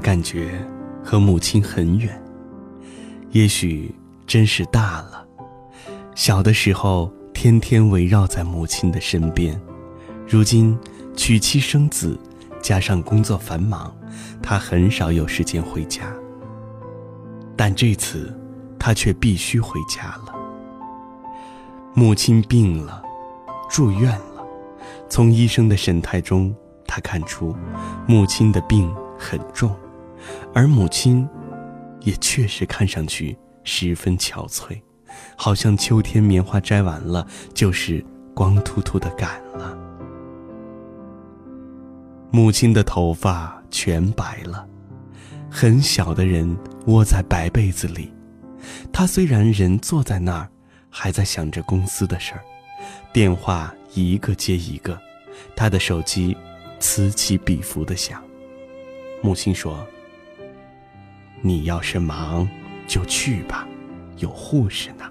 感觉和母亲很远，也许真是大了。小的时候天天围绕在母亲的身边，如今娶妻生子，加上工作繁忙，他很少有时间回家。但这次，他却必须回家了。母亲病了，住院了。从医生的神态中，他看出母亲的病很重，而母亲也确实看上去十分憔悴。好像秋天棉花摘完了，就是光秃秃的杆了。母亲的头发全白了，很小的人窝在白被子里。他虽然人坐在那儿，还在想着公司的事儿，电话一个接一个，他的手机此起彼伏的响。母亲说：“你要是忙，就去吧。”有护士呢。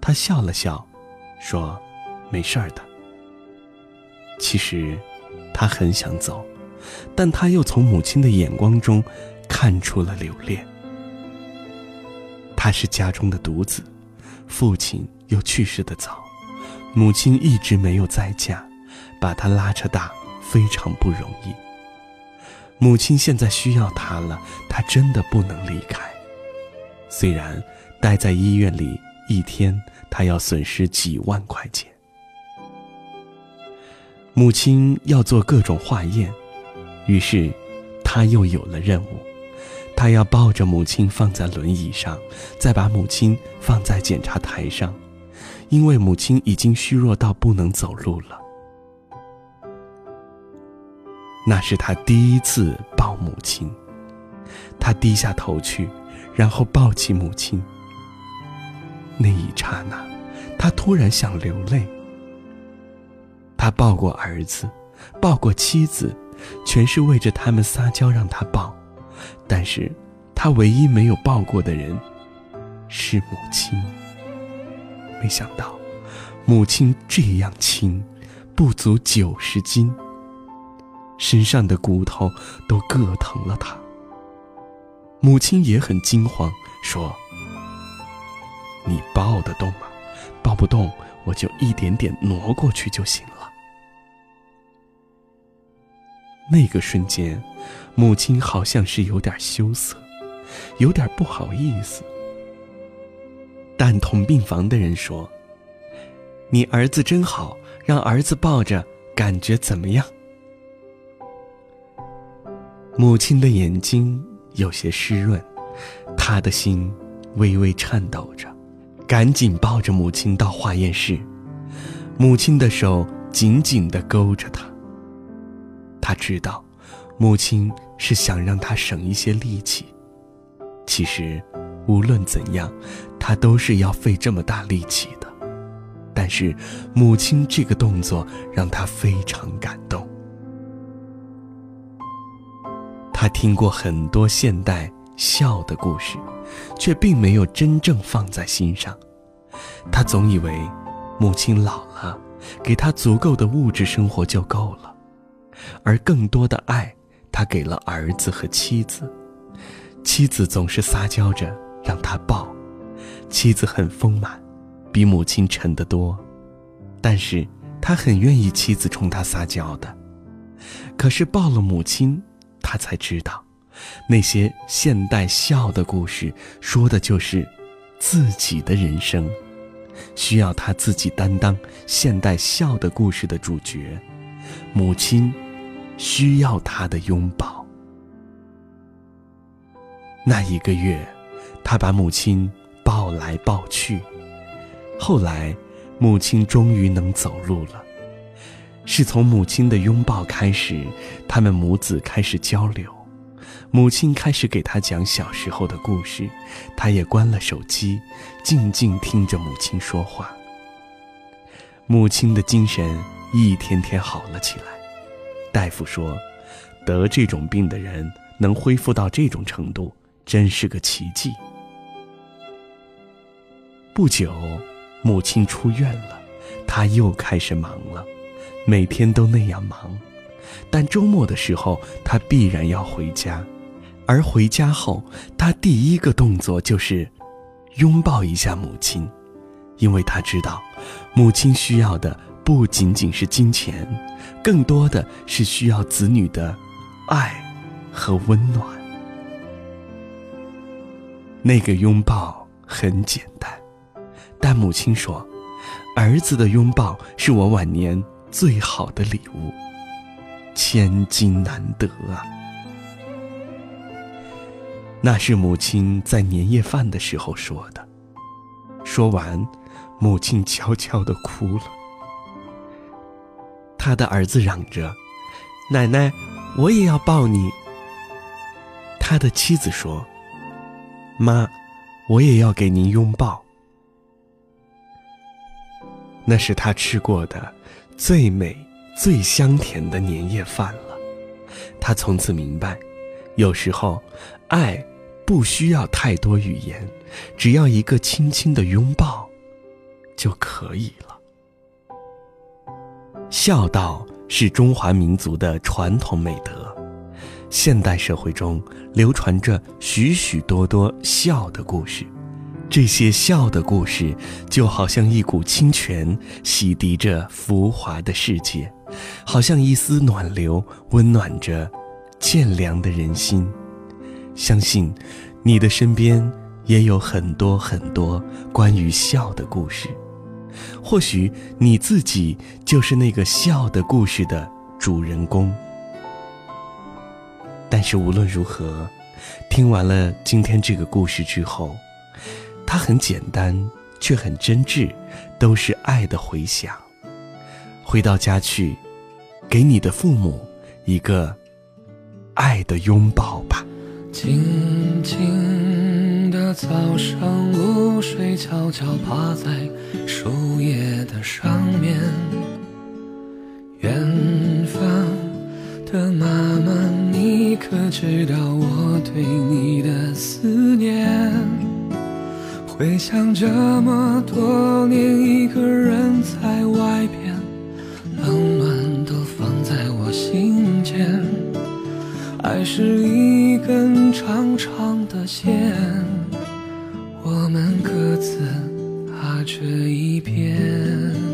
他笑了笑，说：“没事儿的。”其实，他很想走，但他又从母亲的眼光中看出了留恋。他是家中的独子，父亲又去世的早，母亲一直没有再嫁，把他拉扯大非常不容易。母亲现在需要他了，他真的不能离开。虽然待在医院里一天，他要损失几万块钱。母亲要做各种化验，于是他又有了任务，他要抱着母亲放在轮椅上，再把母亲放在检查台上，因为母亲已经虚弱到不能走路了。那是他第一次抱母亲，他低下头去。然后抱起母亲。那一刹那，他突然想流泪。他抱过儿子，抱过妻子，全是为着他们撒娇让他抱。但是，他唯一没有抱过的人，是母亲。没想到，母亲这样轻，不足九十斤，身上的骨头都硌疼了他。母亲也很惊慌，说：“你抱得动吗？抱不动，我就一点点挪过去就行了。”那个瞬间，母亲好像是有点羞涩，有点不好意思。但同病房的人说：“你儿子真好，让儿子抱着，感觉怎么样？”母亲的眼睛。有些湿润，他的心微微颤抖着，赶紧抱着母亲到化验室。母亲的手紧紧地勾着他。他知道，母亲是想让他省一些力气。其实，无论怎样，他都是要费这么大力气的。但是，母亲这个动作让他非常感动。他听过很多现代孝的故事，却并没有真正放在心上。他总以为，母亲老了，给他足够的物质生活就够了，而更多的爱，他给了儿子和妻子。妻子总是撒娇着让他抱，妻子很丰满，比母亲沉得多，但是他很愿意妻子冲他撒娇的。可是抱了母亲。他才知道，那些现代笑的故事，说的就是自己的人生，需要他自己担当现代笑的故事的主角。母亲需要他的拥抱。那一个月，他把母亲抱来抱去，后来，母亲终于能走路了。是从母亲的拥抱开始，他们母子开始交流。母亲开始给他讲小时候的故事，他也关了手机，静静听着母亲说话。母亲的精神一天天好了起来。大夫说，得这种病的人能恢复到这种程度，真是个奇迹。不久，母亲出院了，他又开始忙了。每天都那样忙，但周末的时候他必然要回家，而回家后他第一个动作就是拥抱一下母亲，因为他知道，母亲需要的不仅仅是金钱，更多的是需要子女的爱和温暖。那个拥抱很简单，但母亲说。儿子的拥抱是我晚年最好的礼物，千金难得啊！那是母亲在年夜饭的时候说的。说完，母亲悄悄的哭了。他的儿子嚷着：“奶奶，我也要抱你。”他的妻子说：“妈，我也要给您拥抱。”那是他吃过的最美、最香甜的年夜饭了。他从此明白，有时候，爱不需要太多语言，只要一个轻轻的拥抱，就可以了。孝道是中华民族的传统美德，现代社会中流传着许许多多孝的故事。这些笑的故事，就好像一股清泉，洗涤着浮华的世界，好像一丝暖流，温暖着渐凉的人心。相信你的身边也有很多很多关于笑的故事，或许你自己就是那个笑的故事的主人公。但是无论如何，听完了今天这个故事之后。它很简单，却很真挚，都是爱的回响。回到家去，给你的父母一个爱的拥抱吧。静静的早上，露水悄悄趴在树叶的上面。远方的妈妈，你可知道我对你的思念？回想这么多年，一个人在外边，冷暖都放在我心间。爱是一根长长的线，我们各自踏着一边。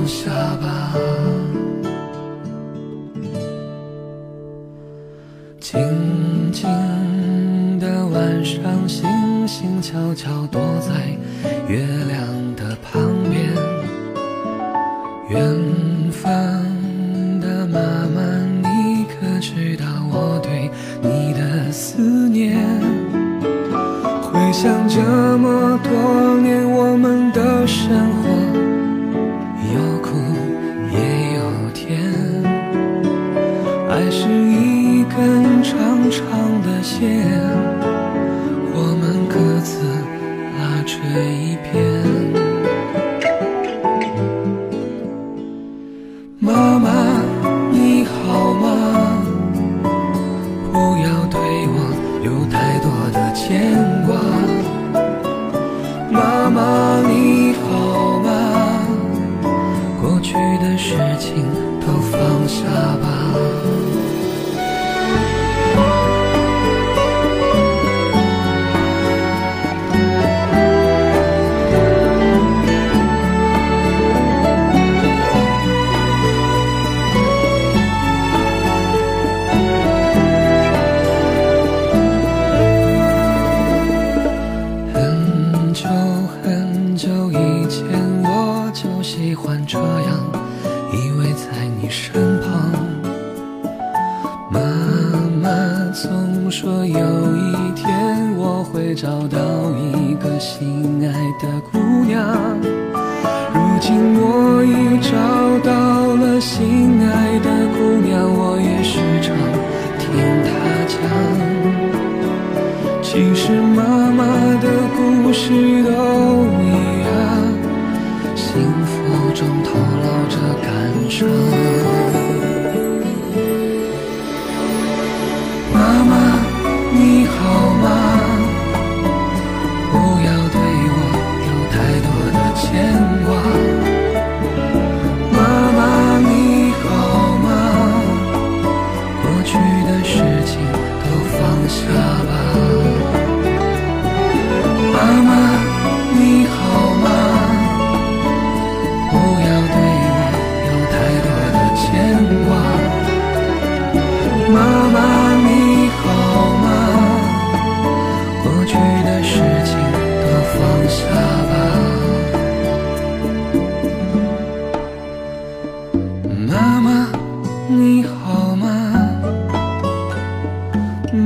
放下吧。静静的晚上，星星悄悄躲在月亮的旁边。远方的妈妈，你可知道我对你的思念？回想这么多年，我们的生活心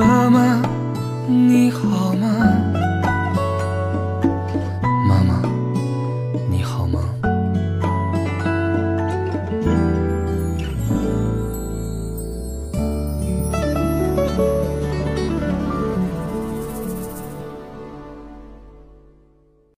妈妈，你好吗？